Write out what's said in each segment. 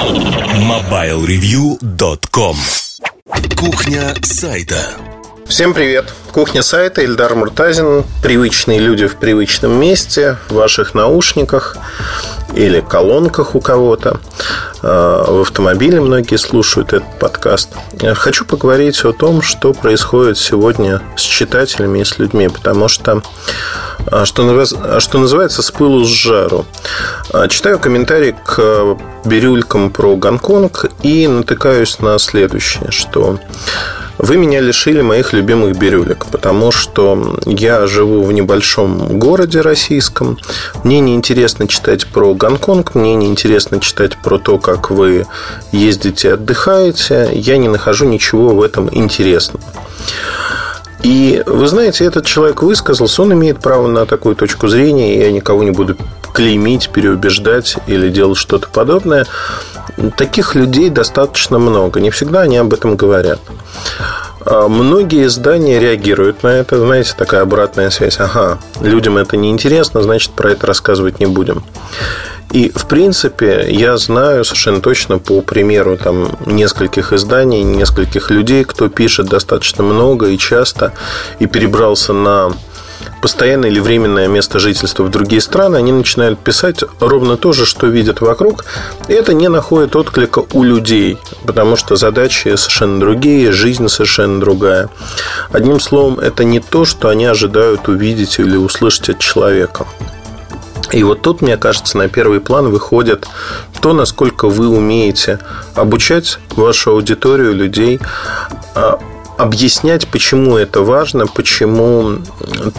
MobileReview.com Кухня сайта Всем привет! Кухня сайта Ильдар Муртазин. Привычные люди в привычном месте, в ваших наушниках или колонках у кого-то. А, в автомобиле многие слушают этот подкаст. Хочу поговорить о том, что происходит сегодня с читателями и с людьми, потому что а, что, называется, с пылу с жару. А, читаю комментарий к бирюлькам про Гонконг и натыкаюсь на следующее, что вы меня лишили моих любимых бирюлек, потому что я живу в небольшом городе российском. Мне не интересно читать про Гонконг, мне не интересно читать про то, как вы ездите, отдыхаете. Я не нахожу ничего в этом интересного. И вы знаете, этот человек высказался, он имеет право на такую точку зрения, и я никого не буду клеймить, переубеждать или делать что-то подобное. Таких людей достаточно много. Не всегда они об этом говорят. А многие издания реагируют на это, знаете, такая обратная связь. Ага, людям это не интересно, значит, про это рассказывать не будем. И, в принципе, я знаю совершенно точно по примеру там, нескольких изданий, нескольких людей, кто пишет достаточно много и часто, и перебрался на постоянное или временное место жительства в другие страны, они начинают писать ровно то же, что видят вокруг. И это не находит отклика у людей, потому что задачи совершенно другие, жизнь совершенно другая. Одним словом, это не то, что они ожидают увидеть или услышать от человека. И вот тут, мне кажется, на первый план выходит то, насколько вы умеете обучать вашу аудиторию людей а, объяснять, почему это важно, почему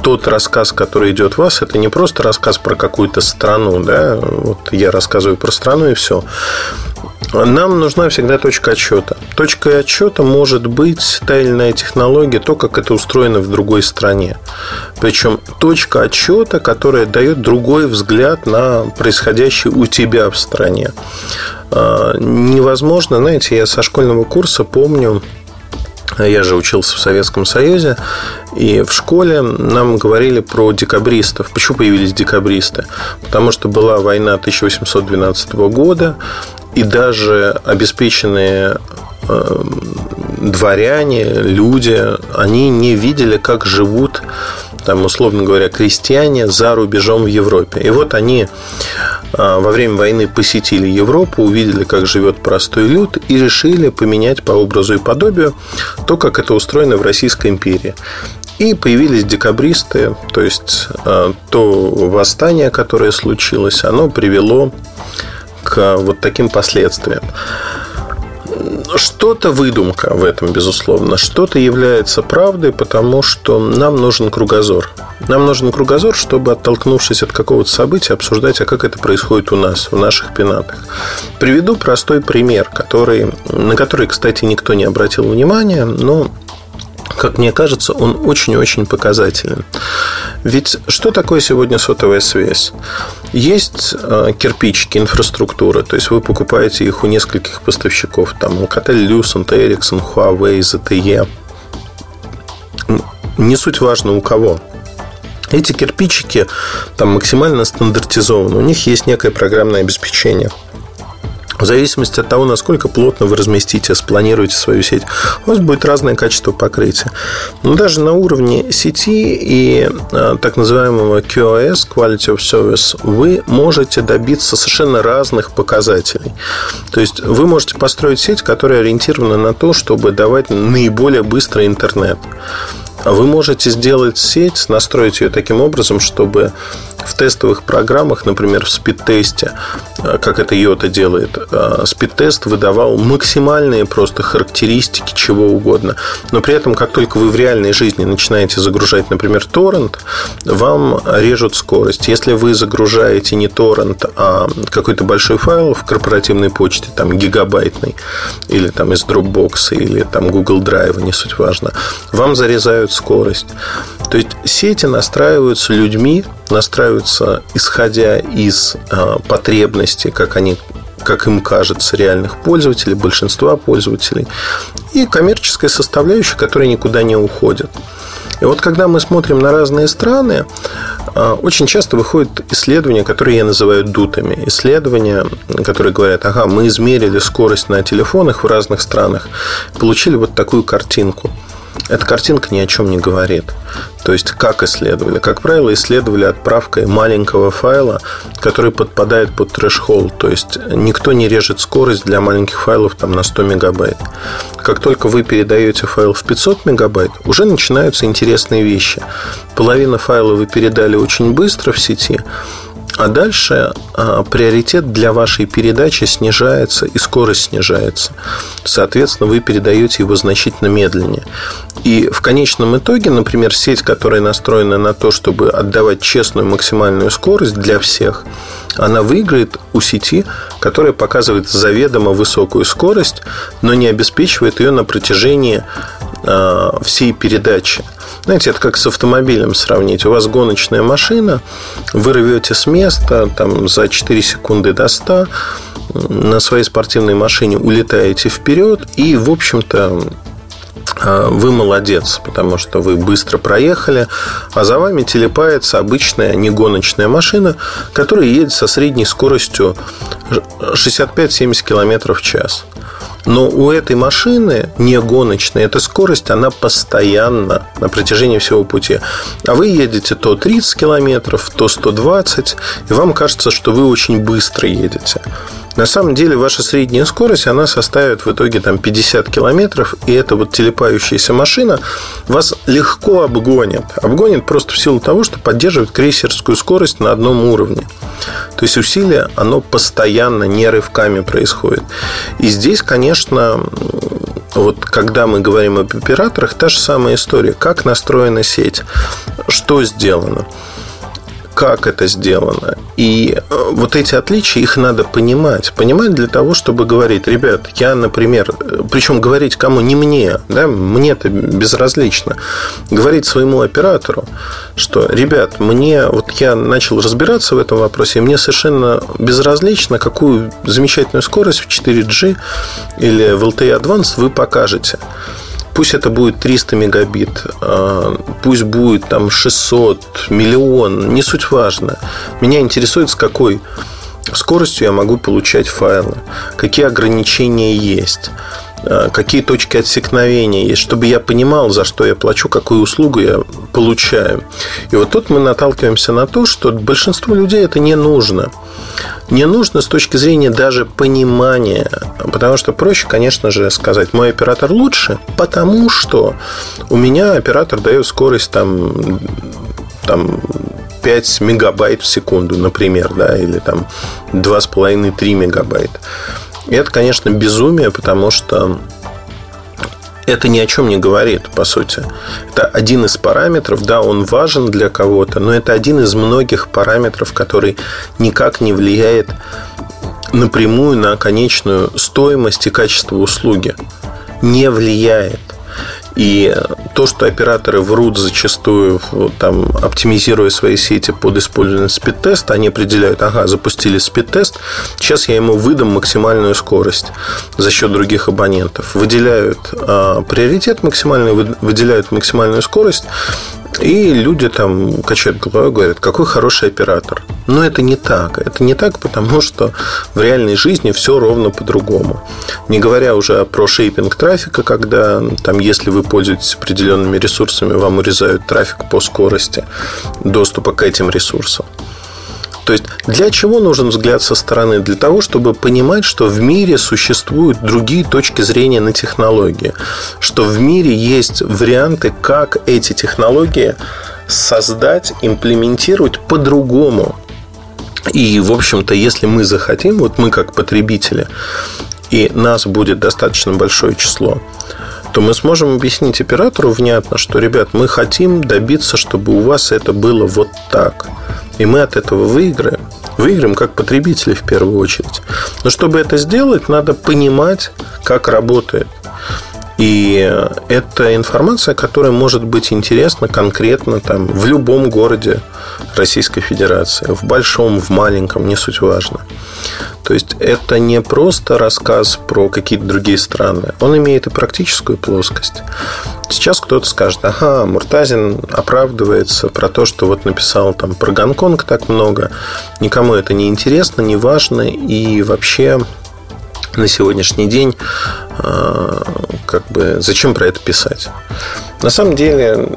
тот рассказ, который идет у вас, это не просто рассказ про какую-то страну, да, вот я рассказываю про страну и все. Нам нужна всегда точка отчета. Точкой отчета может быть та или иная технология, то, как это устроено в другой стране. Причем точка отчета, которая дает другой взгляд на происходящее у тебя в стране. А, невозможно, знаете, я со школьного курса помню, я же учился в Советском Союзе, и в школе нам говорили про декабристов. Почему появились декабристы? Потому что была война 1812 года, и даже обеспеченные дворяне, люди, они не видели, как живут, там, условно говоря, крестьяне за рубежом в Европе. И вот они э, во время войны посетили Европу, увидели, как живет простой люд, и решили поменять по образу и подобию то, как это устроено в Российской империи. И появились декабристы, то есть э, то восстание, которое случилось, оно привело к вот таким последствиям. Что-то выдумка в этом, безусловно. Что-то является правдой, потому что нам нужен кругозор. Нам нужен кругозор, чтобы, оттолкнувшись от какого-то события, обсуждать, а как это происходит у нас, в наших пенатах. Приведу простой пример, который, на который, кстати, никто не обратил внимания, но как мне кажется, он очень-очень показателен. Ведь что такое сегодня сотовая связь? Есть э, кирпичики, инфраструктура, то есть вы покупаете их у нескольких поставщиков, там Alcatel, Lucent, Ericsson, Huawei, ZTE. Не суть важно у кого. Эти кирпичики там максимально стандартизованы, у них есть некое программное обеспечение – в зависимости от того, насколько плотно вы разместите, спланируете свою сеть, у вас будет разное качество покрытия. Но даже на уровне сети и а, так называемого QoS, Quality of Service, вы можете добиться совершенно разных показателей. То есть вы можете построить сеть, которая ориентирована на то, чтобы давать наиболее быстрый интернет. Вы можете сделать сеть, настроить ее таким образом, чтобы в тестовых программах, например, в спид-тесте, э, как это Йота делает, э, спид-тест выдавал максимальные просто характеристики чего угодно. Но при этом, как только вы в реальной жизни начинаете загружать, например, торрент, вам режут скорость. Если вы загружаете не торрент, а какой-то большой файл в корпоративной почте, там гигабайтный, или там из Dropbox, или там Google Drive, не суть важно, вам зарезают скорость. То есть сети настраиваются людьми, настраиваются исходя из э, потребностей, как они как им кажется, реальных пользователей, большинства пользователей, и коммерческая составляющая, которая никуда не уходит. И вот когда мы смотрим на разные страны, а, очень часто выходят исследования, которые я называю дутами. Исследования, которые говорят, ага, мы измерили скорость на телефонах в разных странах, получили вот такую картинку – эта картинка ни о чем не говорит. То есть, как исследовали? Как правило, исследовали отправкой маленького файла, который подпадает под трэш-холл. То есть, никто не режет скорость для маленьких файлов там, на 100 мегабайт. Как только вы передаете файл в 500 мегабайт, уже начинаются интересные вещи. Половина файла вы передали очень быстро в сети, а дальше а, приоритет для вашей передачи снижается и скорость снижается. Соответственно, вы передаете его значительно медленнее. И в конечном итоге, например, сеть, которая настроена на то, чтобы отдавать честную максимальную скорость для всех, она выиграет у сети, которая показывает заведомо высокую скорость, но не обеспечивает ее на протяжении всей передачи. Знаете, это как с автомобилем сравнить. У вас гоночная машина, вы рвете с места там, за 4 секунды до 100, на своей спортивной машине улетаете вперед, и, в общем-то, а, вы молодец, потому что вы быстро проехали, а за вами телепается обычная негоночная машина, которая едет со средней скоростью 65-70 км в час. Но у этой машины не гоночной, эта скорость, она постоянно на протяжении всего пути. А вы едете то 30 километров, то 120, и вам кажется, что вы очень быстро едете. На самом деле ваша средняя скорость, она составит в итоге там 50 километров, и эта вот телепающаяся машина вас легко обгонит. Обгонит просто в силу того, что поддерживает крейсерскую скорость на одном уровне. То есть усилие, оно постоянно, не рывками происходит. И здесь, конечно, вот когда мы говорим об операторах, та же самая история. Как настроена сеть? Что сделано? Как это сделано. И э, вот эти отличия, их надо понимать. Понимать для того, чтобы говорить, ребят, я, например, э, причем говорить кому, не мне, да, мне это безразлично. Говорить своему оператору, что, ребят, мне, вот я начал разбираться в этом вопросе, и мне совершенно безразлично, какую замечательную скорость в 4G или в LTE Advanced вы покажете. Пусть это будет 300 мегабит, а, пусть будет там 600, миллион, не суть важно. Меня интересует, с какой скоростью я могу получать файлы, какие ограничения есть. Э, какие точки отсекновения есть, чтобы я понимал, за что я плачу, какую услугу я получаю. И вот тут мы наталкиваемся на то, что большинству людей это не нужно. Не нужно с точки зрения даже понимания, потому что проще, конечно же, сказать, мой оператор лучше, потому что у меня оператор дает скорость там, там 5 мегабайт в секунду, например, да, или там 2,5-3 мегабайта. И это, конечно, безумие, потому что это ни о чем не говорит, по сути. Это один из параметров, да, он важен для кого-то, но это один из многих параметров, который никак не влияет напрямую на конечную стоимость и качество услуги. Не влияет. И то, что операторы врут зачастую, там, оптимизируя свои сети под использование спид-теста, они определяют, ага, запустили спид-тест, сейчас я ему выдам максимальную скорость за счет других абонентов. Выделяют а, приоритет максимальный, выделяют максимальную скорость, и люди там качают головой, говорят, какой хороший оператор. Но это не так. Это не так, потому что в реальной жизни все ровно по-другому. Не говоря уже про шейпинг трафика, когда там, если вы пользуетесь определенными ресурсами, вам урезают трафик по скорости доступа к этим ресурсам. То есть для чего нужен взгляд со стороны? Для того, чтобы понимать, что в мире существуют другие точки зрения на технологии, что в мире есть варианты, как эти технологии создать, имплементировать по-другому. И, в общем-то, если мы захотим, вот мы как потребители, и нас будет достаточно большое число, то мы сможем объяснить оператору внятно, что, ребят, мы хотим добиться, чтобы у вас это было вот так. И мы от этого выиграем. Выиграем как потребители в первую очередь. Но чтобы это сделать, надо понимать, как работает. И это информация, которая может быть интересна конкретно там, в любом городе Российской Федерации, в большом, в маленьком, не суть важно. То есть это не просто рассказ про какие-то другие страны, он имеет и практическую плоскость. Сейчас кто-то скажет, ага, Муртазин оправдывается про то, что вот написал там про Гонконг так много, никому это не интересно, не важно, и вообще на сегодняшний день а, как бы зачем про это писать? На самом деле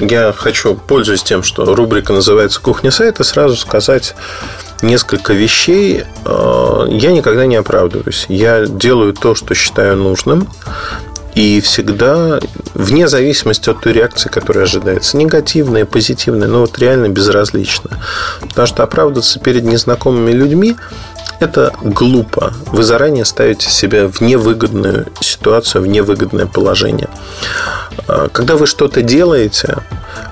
я хочу, пользуясь тем, что рубрика называется «Кухня сайта», сразу сказать несколько вещей. А, я никогда не оправдываюсь. Я делаю то, что считаю нужным. И всегда, вне зависимости от той реакции, которая ожидается, негативная, позитивная, но вот реально безразлично. Потому что оправдываться перед незнакомыми людьми это глупо. Вы заранее ставите себя в невыгодную ситуацию, в невыгодное положение. А, когда вы что-то делаете,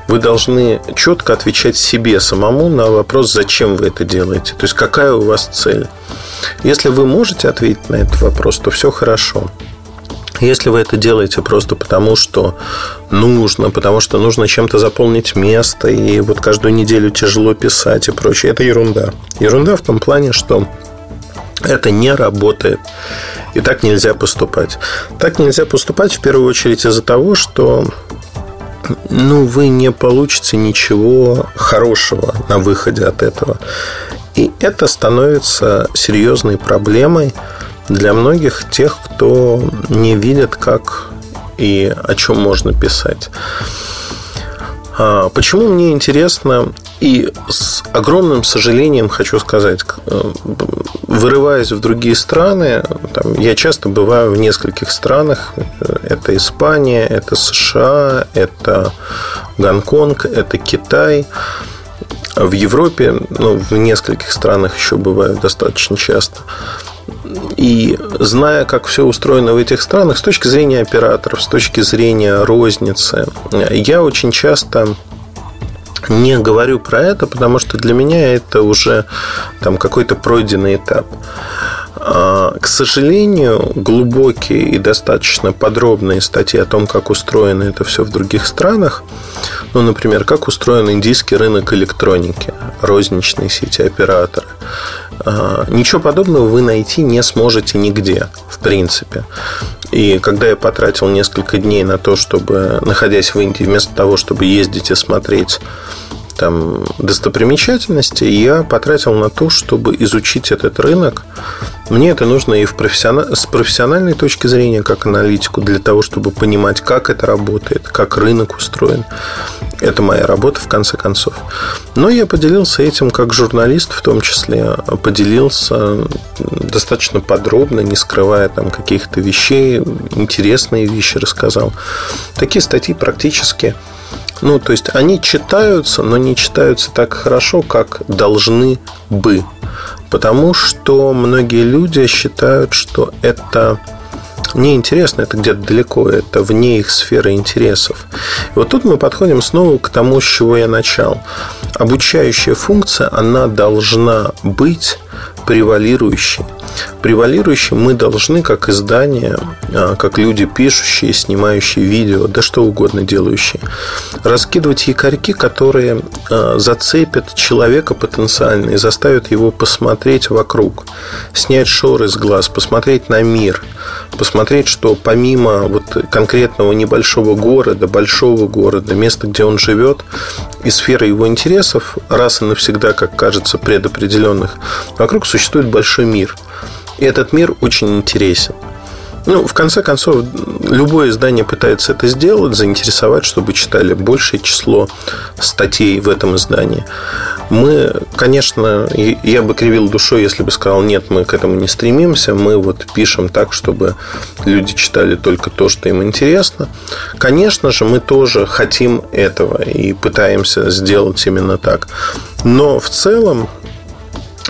вы должны четко отвечать себе самому на вопрос, зачем вы это делаете. То есть, какая у вас цель. Если вы можете ответить на этот вопрос, то все хорошо. Если вы это делаете просто потому, что нужно, потому что нужно чем-то заполнить место, и вот каждую неделю тяжело писать и прочее, это ерунда. Ерунда в том плане, что это не работает. И так нельзя поступать. Так нельзя поступать в первую очередь из-за того, что ну, вы не получите ничего хорошего на выходе от этого. И это становится серьезной проблемой для многих тех, кто не видит, как и о чем можно писать. А, почему мне интересно и с огромным сожалением хочу сказать, э, вырываясь в другие страны, там, я часто бываю в нескольких странах. Это Испания, это США, это Гонконг, это Китай. В Европе, ну, в нескольких странах еще бываю достаточно часто. И зная, как все устроено в этих странах, с точки зрения операторов, с точки зрения розницы, я очень часто не говорю про это, потому что для меня это уже там какой-то пройденный этап. А, к сожалению, глубокие и достаточно подробные статьи о том, как устроено это все в других странах, ну, например, как устроен индийский рынок электроники, розничные сети, операторы, ничего подобного вы найти не сможете нигде, в принципе. И когда я потратил несколько дней на то, чтобы, находясь в Индии, вместо того, чтобы ездить и смотреть там достопримечательности, я потратил на то, чтобы изучить этот рынок. Мне это нужно и в профессионал... с профессиональной точки зрения, как аналитику, для того, чтобы понимать, как это работает, как рынок устроен. Это моя работа, в конце концов. Но я поделился этим как журналист, в том числе, поделился достаточно подробно, не скрывая там каких-то вещей, интересные вещи рассказал. Такие статьи практически ну, то есть они читаются, но не читаются так хорошо, как должны бы. Потому что многие люди считают, что это неинтересно, это где-то далеко, это вне их сферы интересов. И вот тут мы подходим снова к тому, с чего я начал. Обучающая функция, она должна быть превалирующей. Превалирующей мы должны, как издание, а, как люди пишущие, снимающие видео, да что угодно делающие, раскидывать якорьки, которые а, зацепят человека потенциально и заставят его посмотреть вокруг, снять шоры с глаз, посмотреть на мир, посмотреть, что помимо вот конкретного небольшого города, большого города, места, где он живет, и сферы его интересов, раз и навсегда, как кажется, предопределенных, вокруг существует большой мир. И этот мир очень интересен. Ну, в конце концов, любое издание пытается это сделать, заинтересовать, чтобы читали большее число статей в этом издании. Мы, конечно, я бы кривил душой, если бы сказал, нет, мы к этому не стремимся, мы вот пишем так, чтобы люди читали только то, что им интересно. Конечно же, мы тоже хотим этого и пытаемся сделать именно так. Но в целом,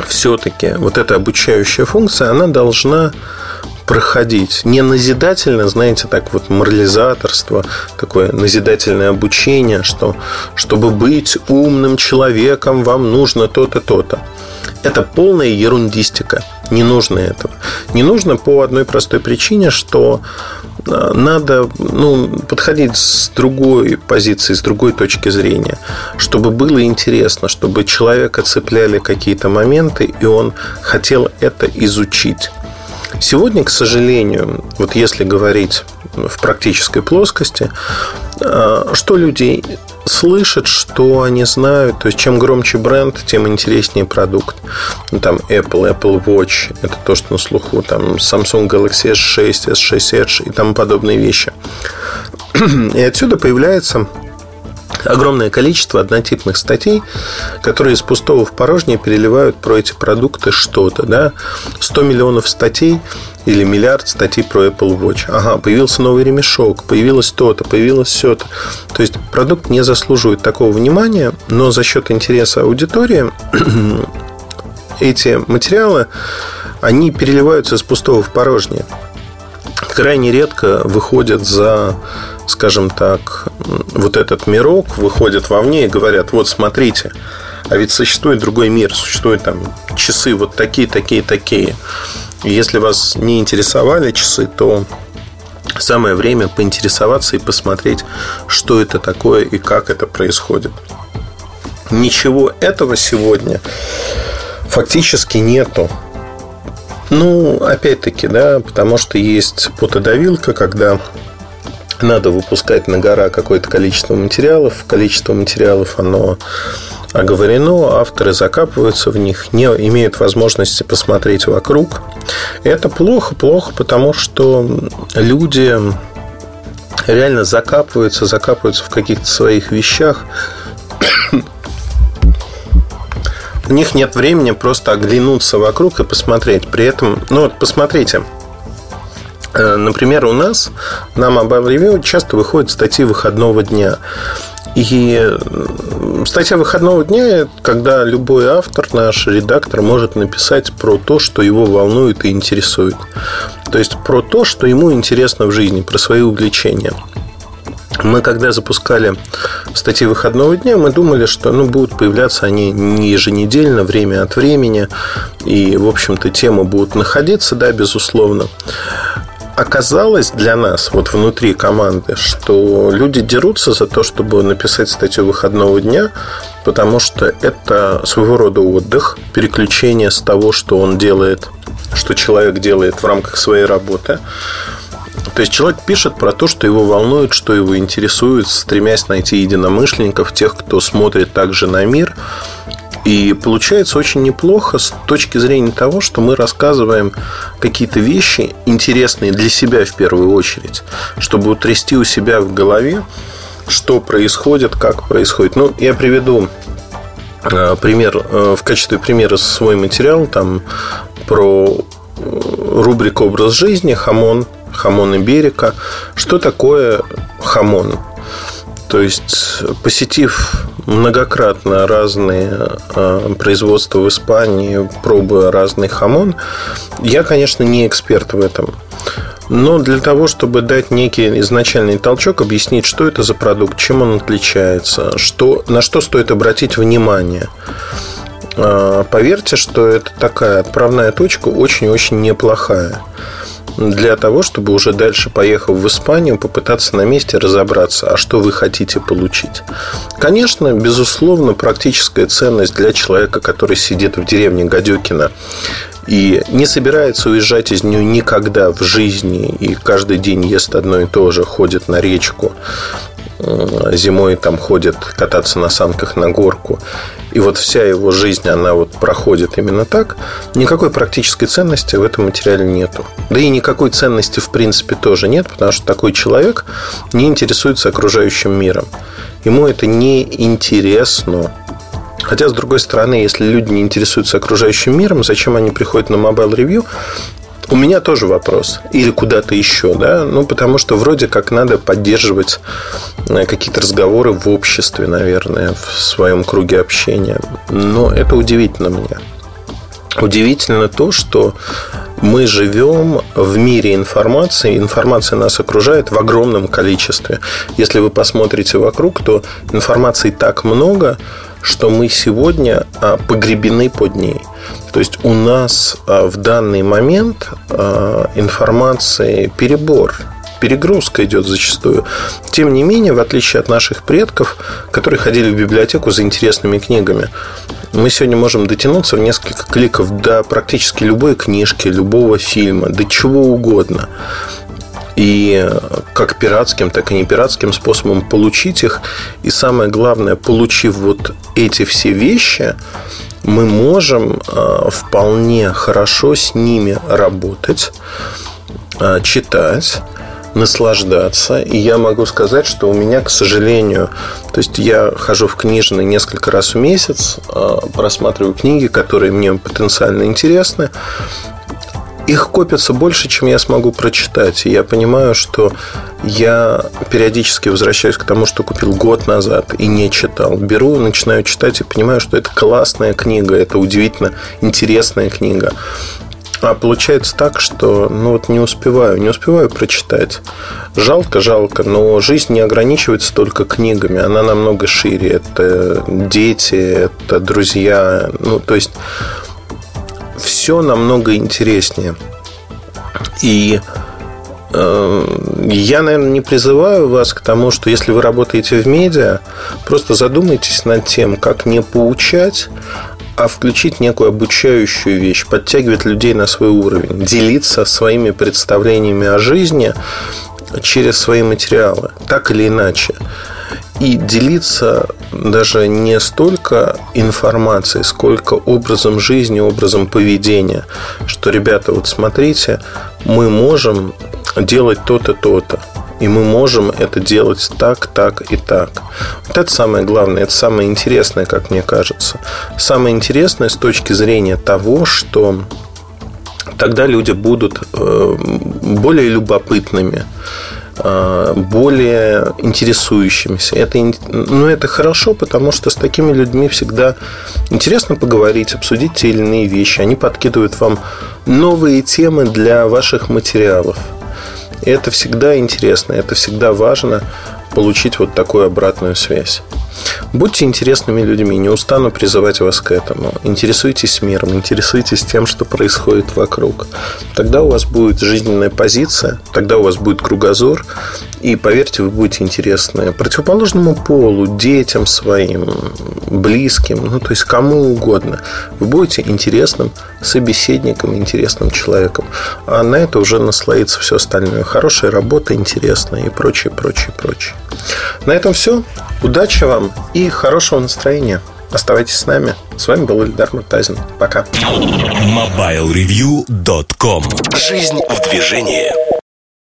все-таки вот эта обучающая функция, она должна проходить. Не назидательно, знаете, так вот морализаторство, такое назидательное обучение, что чтобы быть умным человеком, вам нужно то-то, то-то. Это полная ерундистика. Не нужно этого. Не нужно по одной простой причине, что надо ну, подходить с другой позиции, с другой точки зрения, чтобы было интересно, чтобы человека цепляли какие-то моменты, и он хотел это изучить. Сегодня, к сожалению, вот если говорить в практической плоскости, э, что люди слышат, что они знают. То есть, чем громче бренд, тем интереснее продукт. Ну, там Apple, Apple Watch, это то, что на слуху. Там Samsung Galaxy S6, S6 Edge и тому подобные вещи. И отсюда появляется огромное количество однотипных статей, которые из пустого в порожнее переливают про эти продукты что-то. Да? 100 миллионов статей или миллиард статей про Apple Watch. Ага, появился новый ремешок, появилось то-то, появилось все-то. То есть продукт не заслуживает такого внимания, но за счет интереса аудитории эти материалы, они переливаются из пустого в порожнее. Крайне редко выходят за скажем так, вот этот мирок выходят вовне и говорят, вот смотрите, а ведь существует другой мир, существуют там часы вот такие, такие, такие. И если вас не интересовали часы, то самое время поинтересоваться и посмотреть, что это такое и как это происходит. Ничего этого сегодня фактически нету. Ну, опять-таки, да, потому что есть потодавилка, когда надо выпускать на гора какое-то количество материалов. Количество материалов, оно оговорено, авторы закапываются в них, не имеют возможности посмотреть вокруг. это плохо, плохо, потому что люди реально закапываются, закапываются в каких-то своих вещах. У них нет времени просто оглянуться вокруг и посмотреть. При этом, ну вот посмотрите, например, у нас на Mobile Review часто выходят статьи выходного дня. И статья выходного дня – когда любой автор, наш редактор, может написать про то, что его волнует и интересует. То есть, про то, что ему интересно в жизни, про свои увлечения. Мы когда запускали статьи выходного дня, мы думали, что ну, будут появляться они не еженедельно, время от времени, и, в общем-то, темы будут находиться, да, безусловно оказалось для нас, вот внутри команды, что люди дерутся за то, чтобы написать статью выходного дня, потому что это своего рода отдых, переключение с того, что он делает, что человек делает в рамках своей работы. То есть человек пишет про то, что его волнует, что его интересует, стремясь найти единомышленников, тех, кто смотрит также на мир и получается очень неплохо с точки зрения того, что мы рассказываем какие-то вещи интересные для себя в первую очередь, чтобы утрясти у себя в голове, что происходит, как происходит. Ну, я приведу э, пример, э, в качестве примера свой материал там про рубрику «Образ жизни», «Хамон», «Хамон и берега». Что такое хамон? То есть, посетив многократно разные э, производства в Испании, пробуя разный хамон, я, конечно, не эксперт в этом. Но для того, чтобы дать некий изначальный толчок, объяснить, что это за продукт, чем он отличается, что, на что стоит обратить внимание. Э, поверьте, что это такая отправная точка очень-очень неплохая для того, чтобы уже дальше, поехав в Испанию, попытаться на месте разобраться, а что вы хотите получить. Конечно, безусловно, практическая ценность для человека, который сидит в деревне Гадюкина и не собирается уезжать из нее никогда в жизни и каждый день ест одно и то же, ходит на речку, Э, зимой там ходит кататься на санках на горку, и вот вся его жизнь, она вот проходит именно так, никакой практической ценности в этом материале нету. Да и никакой ценности в принципе тоже нет, потому что такой человек не интересуется окружающим миром. Ему это не интересно. Хотя, с другой стороны, если люди не интересуются окружающим миром, зачем они приходят на Mobile Review у меня тоже вопрос. Или куда-то еще, да? Ну, потому что вроде как надо поддерживать э, какие-то разговоры в обществе, наверное, в своем круге общения. Но это удивительно мне. Удивительно то, что мы живем в мире информации, информация нас окружает в огромном количестве. Если вы посмотрите вокруг, то информации так много, что мы сегодня а, погребены под ней. То есть у нас а, в данный момент а, информации перебор. перегрузка идет зачастую. Тем не менее, в отличие от наших предков, которые ходили в библиотеку за интересными книгами, мы сегодня можем дотянуться в несколько кликов до практически любой книжки, любого фильма, до чего угодно. И как пиратским, так и не пиратским способом получить их. И самое главное, получив вот эти все вещи, мы можем э, вполне хорошо с ними работать, э, читать наслаждаться. И я могу сказать, что у меня, к сожалению, то есть я хожу в книжный несколько раз в месяц, э, просматриваю книги, которые мне потенциально интересны. Их копится больше, чем я смогу прочитать. И я понимаю, что я периодически возвращаюсь к тому, что купил год назад и не читал. Беру, начинаю читать и понимаю, что это классная книга, это удивительно интересная книга. А получается так, что ну вот не успеваю, не успеваю прочитать. Жалко, жалко, но жизнь не ограничивается только книгами, она намного шире. Это дети, это друзья, ну то есть все намного интереснее. И э, я, наверное, не призываю вас к тому, что если вы работаете в медиа, просто задумайтесь над тем, как не поучать, а включить некую обучающую вещь, подтягивать людей на свой уровень, делиться своими представлениями о жизни через свои материалы, так или иначе и делиться даже не столько информацией, сколько образом жизни, образом поведения. Что, ребята, вот смотрите, мы можем делать то-то, то-то. И мы можем это делать так, так и так. Вот это самое главное, это самое интересное, как мне кажется. Самое интересное с точки зрения того, что тогда люди будут э, более любопытными более интересующимися. Это, ну, это хорошо, потому что с такими людьми всегда интересно поговорить, обсудить те или иные вещи. Они подкидывают вам новые темы для ваших материалов. И это всегда интересно, это всегда важно получить вот такую обратную связь. Будьте интересными людьми, не устану призывать вас к этому. Интересуйтесь миром, интересуйтесь тем, что происходит вокруг. Тогда у вас будет жизненная позиция, тогда у вас будет кругозор, и, поверьте, вы будете интересны противоположному полу, детям своим, близким, ну, то есть кому угодно. Вы будете интересным собеседником, интересным человеком. А на это уже наслоится все остальное. Хорошая работа, интересная и прочее, прочее, прочее. На этом все. Удачи вам и хорошего настроения. Оставайтесь с нами. С вами был Ильдар Муртазин. Пока. MobileReview.com Жизнь в движении.